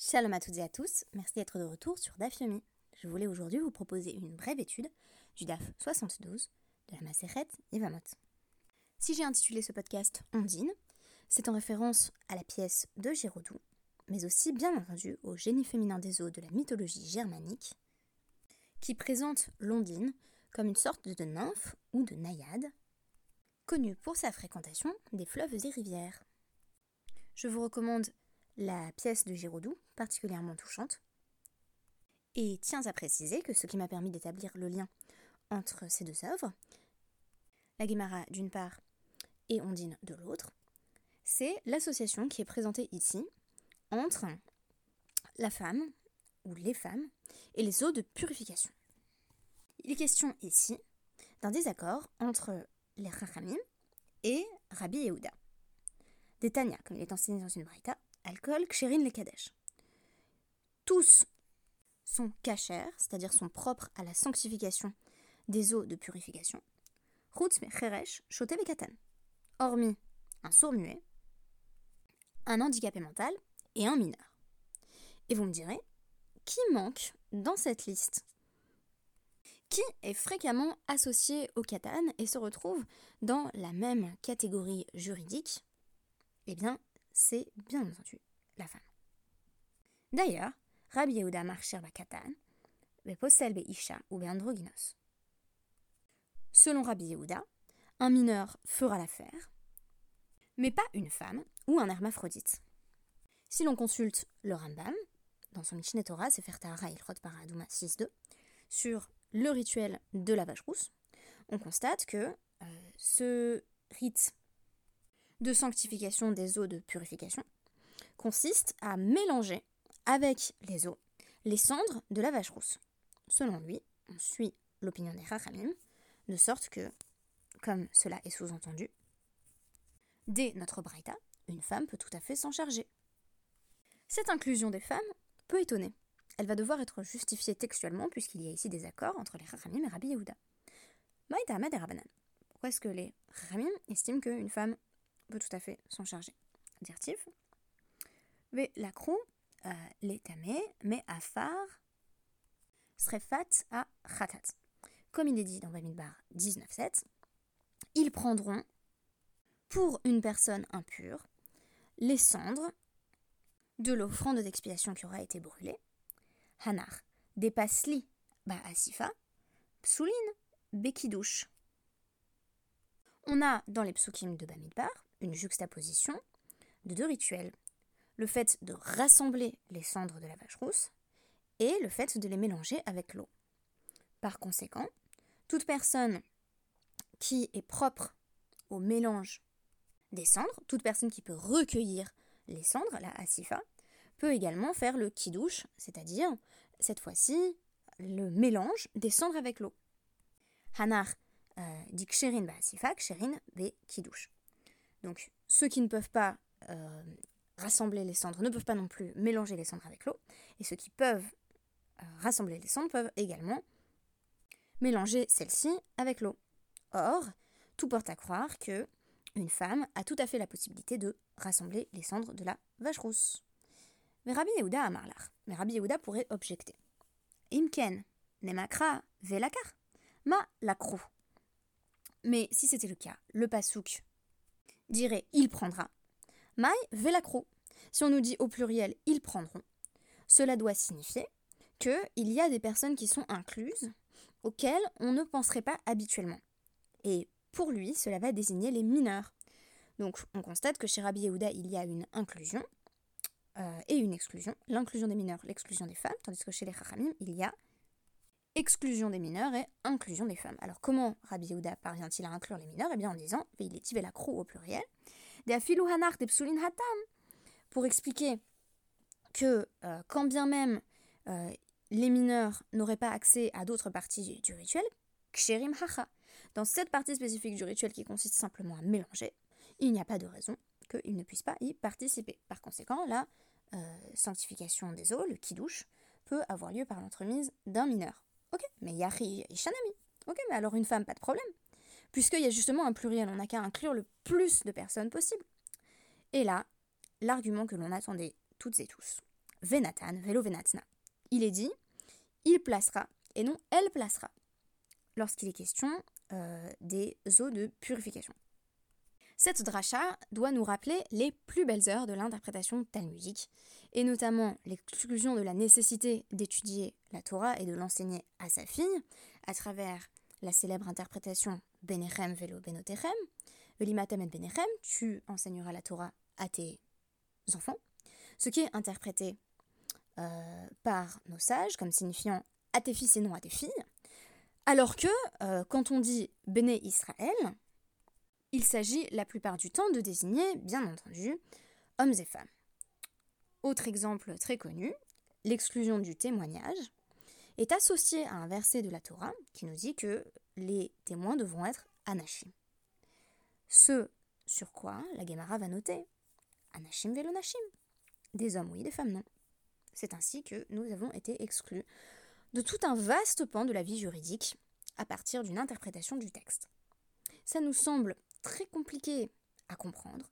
Shalom à toutes et à tous, merci d'être de retour sur DAF Yomi. Je voulais aujourd'hui vous proposer une brève étude du DAF 72 de la Maseret Yevamot. Si j'ai intitulé ce podcast Ondine, c'est en référence à la pièce de Gérodou, mais aussi bien entendu au génie féminin des eaux de la mythologie germanique, qui présente l'ondine comme une sorte de nymphe ou de naïade, connue pour sa fréquentation des fleuves et rivières. Je vous recommande la pièce de Giraudoux, particulièrement touchante. Et tiens à préciser que ce qui m'a permis d'établir le lien entre ces deux œuvres, la Guémara d'une part et Ondine de l'autre, c'est l'association qui est présentée ici entre la femme, ou les femmes, et les eaux de purification. Il est question ici d'un désaccord entre les Rachamim et Rabbi Yehuda. Des Tanya, comme il est enseigné dans une braïta, alcool, kshérin les kadesh. Tous sont cachers, c'est-à-dire sont propres à la sanctification des eaux de purification. Hormis un sourd-muet, un handicapé mental et un mineur. Et vous me direz, qui manque dans cette liste? Qui est fréquemment associé au katan et se retrouve dans la même catégorie juridique? Eh bien, c'est bien entendu la femme. D'ailleurs, Rabbi Yehuda marcher bakatan, posel isha ou androgynos. Selon Rabbi Yehuda, un mineur fera l'affaire, mais pas une femme ou un hermaphrodite. Si l'on consulte le Rambam, dans son Mishneh Torah, Sefer Tahara Ilchot Paradouma 6.2, sur le rituel de la vache rousse, on constate que euh, ce rite de sanctification des eaux de purification consiste à mélanger avec les eaux les cendres de la vache rousse. Selon lui, on suit l'opinion des Rachamim, de sorte que, comme cela est sous-entendu, dès notre Braïta, une femme peut tout à fait s'en charger. Cette inclusion des femmes peut étonner. Elle va devoir être justifiée textuellement puisqu'il y a ici des accords entre les Rachamim et Rabbi Yehuda. Maïta Ahmed et Rabbanan. Pourquoi est-ce que les Rachamim estiment qu'une femme peut tout à fait s'en charger? Dirtif. Mais la euh, les tamé, mais afar, srefat à khatat. Comme il est dit dans Bamidbar 19.7, ils prendront pour une personne impure les cendres de l'offrande d'expiation qui aura été brûlée, hanar, des pasli, ba asifa, psoulin, bekidouche. On a dans les psukim de Bamidbar une juxtaposition de deux rituels. Le fait de rassembler les cendres de la vache rousse et le fait de les mélanger avec l'eau. Par conséquent, toute personne qui est propre au mélange des cendres, toute personne qui peut recueillir les cendres, la asifa, peut également faire le kidouche, c'est-à-dire, cette fois-ci, le mélange des cendres avec l'eau. Hanar euh, dit ksherin ba asifa, ksherin be kidouche. Donc, ceux qui ne peuvent pas euh, rassembler les cendres ne peuvent pas non plus mélanger les cendres avec l'eau, et ceux qui peuvent euh, rassembler les cendres peuvent également mélanger celles-ci avec l'eau. Or, tout porte à croire que une femme a tout à fait la possibilité de rassembler les cendres de la vache rousse. Mais Rabbi Yehuda a marlar. Mais Rabbi Yehuda pourrait objecter. Imken, nemakra, velakar, ma lakrou. Mais si c'était le cas, le pasouk dirait il prendra. Mai velacro. Si on nous dit au pluriel ils prendront, cela doit signifier qu'il y a des personnes qui sont incluses auxquelles on ne penserait pas habituellement. Et pour lui, cela va désigner les mineurs. Donc on constate que chez Rabbi Yehuda, il y a une inclusion euh, et une exclusion. L'inclusion des mineurs, l'exclusion des femmes, tandis que chez les Chachamim, il y a exclusion des mineurs et inclusion des femmes. Alors comment Rabbi Yehuda parvient-il à inclure les mineurs? Eh bien en disant, il est la au pluriel, pour expliquer que euh, quand bien même euh, les mineurs n'auraient pas accès à d'autres parties du, rituel, dans cette partie spécifique du rituel qui consiste simplement à mélanger, il n'y a pas de raison qu'ils ne puissent pas y participer. Par conséquent, la euh, sanctification des eaux, le kidouche, peut avoir lieu par l'entremise d'un mineur. Ok, mais Yari Ishanami. Ok, mais alors une femme, pas de problème. Puisqu'il y a justement un pluriel, on n'a qu'à inclure le plus de personnes possible. Et là, l'argument que l'on attendait toutes et tous venatan velo venatna. Il est dit, il placera et non elle placera, lorsqu'il est question euh, des eaux de purification. Cette dracha doit nous rappeler les plus belles heures de l'interprétation talmudique, et notamment l'exclusion de la nécessité d'étudier la Torah et de l'enseigner à sa fille, à travers la célèbre interprétation Benerem velo benoterem, Velimatem et Benerem, tu enseigneras la Torah à tes enfants, ce qui est interprété euh, par nos sages comme signifiant à tes fils et non à tes filles, alors que euh, quand on dit Béné Israël, il s'agit la plupart du temps de désigner, bien entendu, hommes et femmes. Autre exemple très connu, l'exclusion du témoignage est associée à un verset de la Torah qui nous dit que les témoins devront être anachim. Ce sur quoi la Gemara va noter anachim velonachim, des hommes oui, des femmes non. C'est ainsi que nous avons été exclus de tout un vaste pan de la vie juridique à partir d'une interprétation du texte. Ça nous semble très compliqué à comprendre,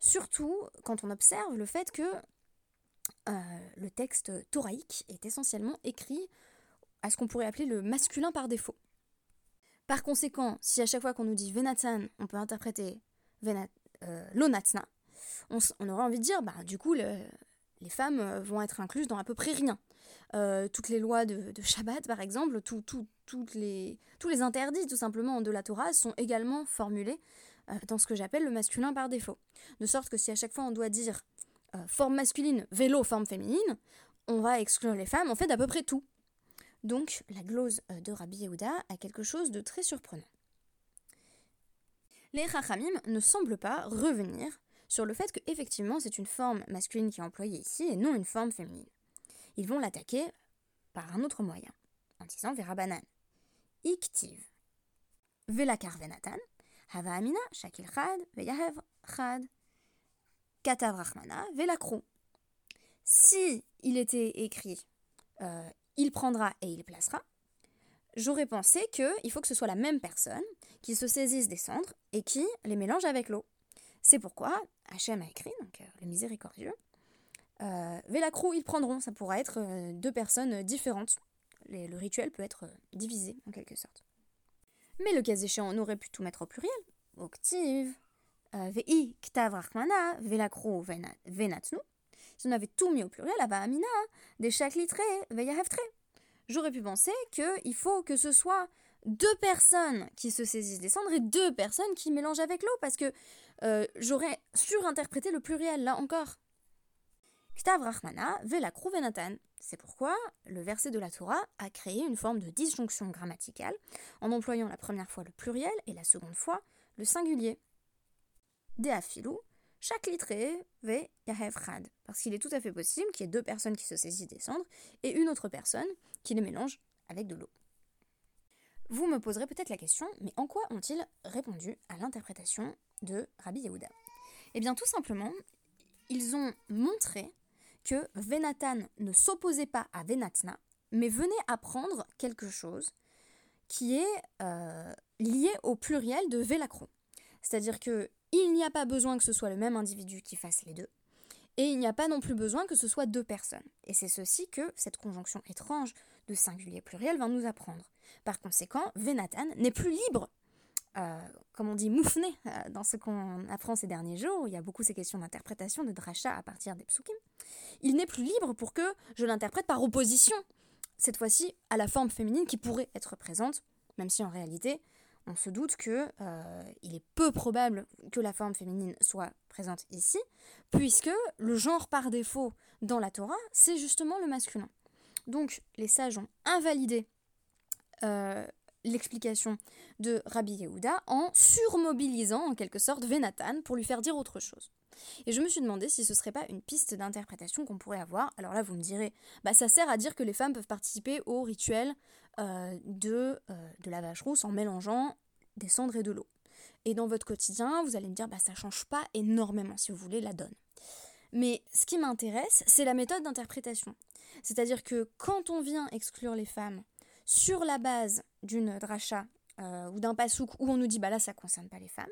surtout quand on observe le fait que euh, le texte thoraïque est essentiellement écrit à ce qu'on pourrait appeler le masculin par défaut. Par conséquent, si à chaque fois qu'on nous dit Venatan, on peut interpréter venat, euh, Lonatna, on, aurait envie de dire, bah, du coup, les femmes euh, vont être incluses dans à peu près rien. toutes les lois de, Shabbat, par exemple, tous les interdits, tout simplement, de la Torah sont également formulés dans ce que j'appelle le masculin par défaut. De sorte que si à chaque fois on doit dire euh, forme masculine, vélo, forme féminine, on va exclure les femmes, en fait, d'à peu près tout. Donc, la glose euh, de Rabbi Yehuda a quelque chose de très surprenant. Les Chachamim ne semblent pas revenir sur le fait que effectivement c'est une forme masculine qui est employée ici et non une forme féminine. Ils vont l'attaquer par un autre moyen, en disant Verabanan. Iktiv. Velakar venatan. Hava amina shakil chad veyahev chad. Katavrachmana Velakro. Si il était écrit euh, il prendra et il placera, j'aurais pensé qu'il faut que ce soit la même personne qui se saisisse des cendres et qui les mélange avec l'eau. C'est pourquoi Hachem a écrit, donc euh, le miséricordieux, euh, ils prendront. Ça pourra être euh, deux personnes différentes. le rituel peut être divisé en quelque sorte. Mais le cas échéant, on aurait pu tout mettre au pluriel. Octive, euh, Vei ktav rachmana, velakro venatnu. Si on avait tout mis au pluriel, là amina, des chaklitré, veyahevtre. J'aurais pu penser qu'il faut que ce soit deux personnes qui se saisissent des cendres et deux personnes qui mélangent avec l'eau, parce que euh, j'aurais surinterprété le pluriel là encore. Ktav rachmana, velakro venatan. C'est pourquoi le verset de la Torah a créé une forme de disjonction grammaticale en employant la première fois le pluriel et la seconde fois le singulier afilou, chaque litré ve yahev Parce qu'il est tout à fait possible qu'il y ait deux personnes qui se saisissent des cendres et une autre personne qui les mélange avec de l'eau. Vous me poserez peut-être la question, mais en quoi ont-ils répondu à l'interprétation de Rabbi Yehuda? Eh bien tout simplement, ils ont montré que Venatan ne s'opposait pas à Venatna, mais venait apprendre quelque chose qui est euh, lié au pluriel de Velacro. C'est-à-dire que il n'y a pas besoin que ce soit le même individu qui fasse les deux. Et il n'y a pas non plus besoin que ce soit deux personnes. Et c'est ceci que cette conjonction étrange de singulier pluriel va nous apprendre. Par conséquent, Venatan n'est plus libre, euh, comme on dit moufné, euh, dans ce qu'on apprend ces derniers jours, il y a beaucoup ces questions d'interprétation, de dracha à partir des psukim. Il n'est plus libre pour que je l'interprète par opposition, cette fois-ci à la forme féminine qui pourrait être présente, même si en réalité, on se doute que euh, il est peu probable que la forme féminine soit présente ici, puisque le genre par défaut dans la Torah, c'est justement le masculin. Donc les sages ont invalidé euh, l'explication de Rabbi Yehuda en surmobilisant en quelque sorte Venatan pour lui faire dire autre chose. Et je me suis demandé si ce serait pas une piste d'interprétation qu'on pourrait avoir. Alors là, vous me direz, bah ça sert à dire que les femmes peuvent participer au rituel euh, de, euh, la vache rousse en mélangeant des cendres et de l'eau. Et dans votre quotidien, vous allez me dire, bah ça change pas énormément si vous voulez la donne. Mais ce qui m'intéresse, c'est la méthode d'interprétation. C'est-à-dire que quand on vient exclure les femmes sur la base d'une dracha euh, ou d'un pasouk où on nous dit bah là ça concerne pas les femmes,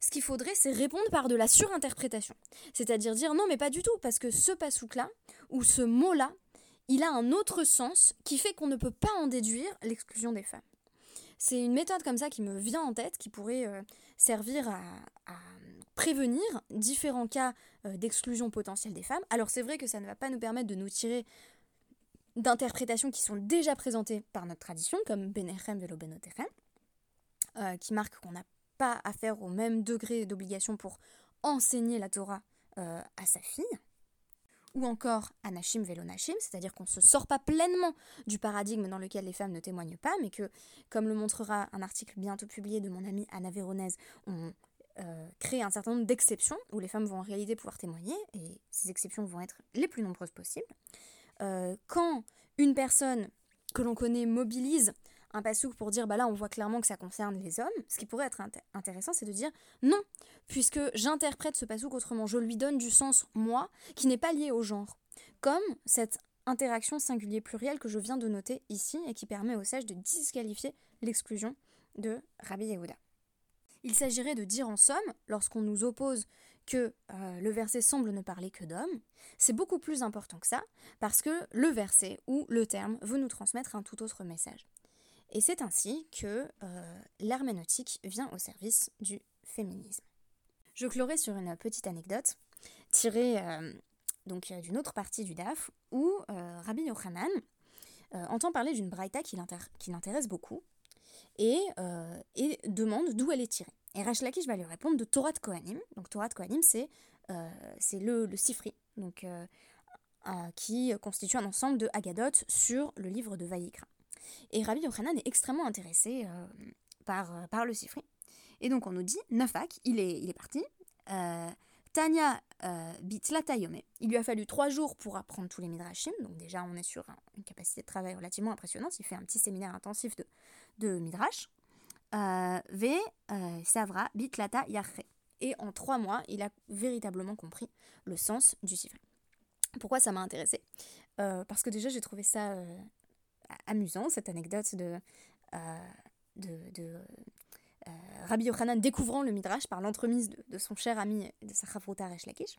ce qu'il faudrait, c'est répondre par de la surinterprétation. C'est-à-dire dire non, mais pas du tout, parce que ce pasouk-là, ou ce mot-là, il a un autre sens qui fait qu'on ne peut pas en déduire l'exclusion des femmes. C'est une méthode comme ça qui me vient en tête, qui pourrait euh, servir à, prévenir différents cas euh, d'exclusion potentielle des femmes. Alors c'est vrai que ça ne va pas nous permettre de nous tirer d'interprétations qui sont déjà présentées par notre tradition, comme Benerem Velo Benoterem, euh, qui marque qu'on n'a pas affaire au même degré d'obligation pour enseigner la Torah à sa fille ou encore Anashim Velonashim, c'est-à-dire qu'on ne se sort pas pleinement du paradigme dans lequel les femmes ne témoignent pas, mais que, comme le montrera un article bientôt publié de mon amie Anna Véronèse, on euh, crée un certain nombre d'exceptions où les femmes vont en réalité pouvoir témoigner, et ces exceptions vont être les plus nombreuses possibles. Euh, quand une personne que l'on connaît mobilise un passouk pour dire bah là on voit clairement que ça concerne les hommes, ce qui pourrait être intéressant c'est de dire non, puisque j'interprète ce passouk autrement, je lui donne du sens moi qui n'est pas lié au genre. Comme cette interaction singulier pluriel que je viens de noter ici et qui permet au sage de disqualifier l'exclusion de Rabbi Yehuda. Il s'agirait de dire en somme, lorsqu'on nous oppose que euh, le verset semble ne parler que d'hommes, c'est beaucoup plus important que ça, parce que le verset ou le terme veut nous transmettre un tout autre message. Et c'est ainsi que euh, l'herméneutique vient au service du féminisme. Je clorai sur une petite anecdote tirée euh, donc euh, d'une autre partie du DAF où Rabbi Yochanan entend parler d'une braïta qui l'intéresse beaucoup et, demande d'où elle est tirée. Et Rach Lakish va lui répondre de Torah de Kohanim. Donc Torah de Kohanim, c'est le, le sifri, donc, qui constitue un ensemble de Hagadot sur le livre de Vaïkra. Et Rabbi Yochanan est extrêmement intéressé euh, par, euh, par le Sifri. Et donc on nous dit, Nafak, il est, il est parti. Euh, Tanya Bitlatayome. Il lui a fallu trois jours pour apprendre tous les midrashim. Donc déjà, on est sur une capacité de travail relativement impressionnante. Il fait un petit séminaire intensif de, de midrash. ve Savra Bitlata Yachre. Et en trois mois, il a véritablement compris le sens du Sifri. Pourquoi ça m'a intéressé Parce que déjà, j'ai trouvé ça amusant, cette anecdote de, euh, de, de euh, Rabbi Yochanan découvrant le Midrash par l'entremise de, son cher ami de sa Resh Lakish.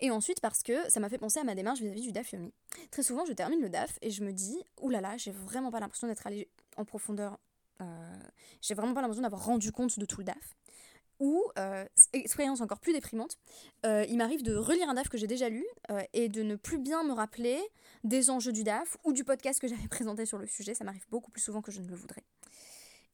Et ensuite parce que ça m'a fait penser à ma démarche vis-à-vis du DAF Yomi. Très souvent, je termine le DAF et je me dis, oulala, j'ai vraiment pas l'impression d'être allé en profondeur. Euh, j'ai vraiment pas l'impression d'avoir rendu compte de tout le DAF ou, euh, expérience encore plus déprimante, euh, il m'arrive de relire un DAF que j'ai déjà lu euh, et de ne plus bien me rappeler des enjeux du DAF ou du podcast que j'avais présenté sur le sujet. Ça m'arrive beaucoup plus souvent que je ne le voudrais.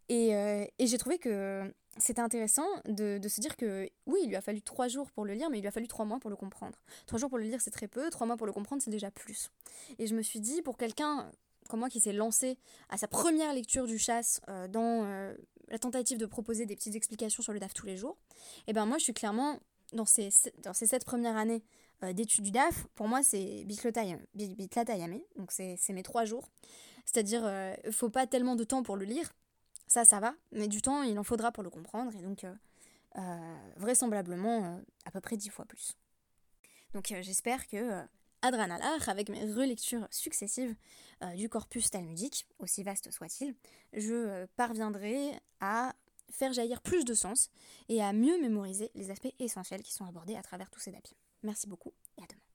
Et, j'ai trouvé que c'était intéressant de, de, se dire que oui, il lui a fallu trois jours pour le lire, mais il lui a fallu trois mois pour le comprendre. Trois jours pour le lire, c'est très peu, trois mois pour le comprendre, c'est déjà plus. Et je me suis dit, pour quelqu'un comme moi qui s'est lancé à sa première lecture du chasse dans la tentative de proposer des petites explications sur le DAF tous les jours, et eh ben moi je suis clairement dans ces, dans ces sept premières années euh, d'études du DAF, pour moi c'est Bitlatayame, donc c'est mes trois jours. C'est-à-dire, euh, il ne faut pas tellement de temps pour le lire, ça ça va, mais du temps il en faudra pour le comprendre, et donc euh, vraisemblablement à peu près dix fois plus. Donc j'espère que Adranalach, avec mes relectures successives euh, du corpus talmudique, aussi vaste soit-il, je euh, parviendrai à faire jaillir plus de sens et à mieux mémoriser les aspects essentiels qui sont abordés à travers tous ces dapis. Merci beaucoup et à demain.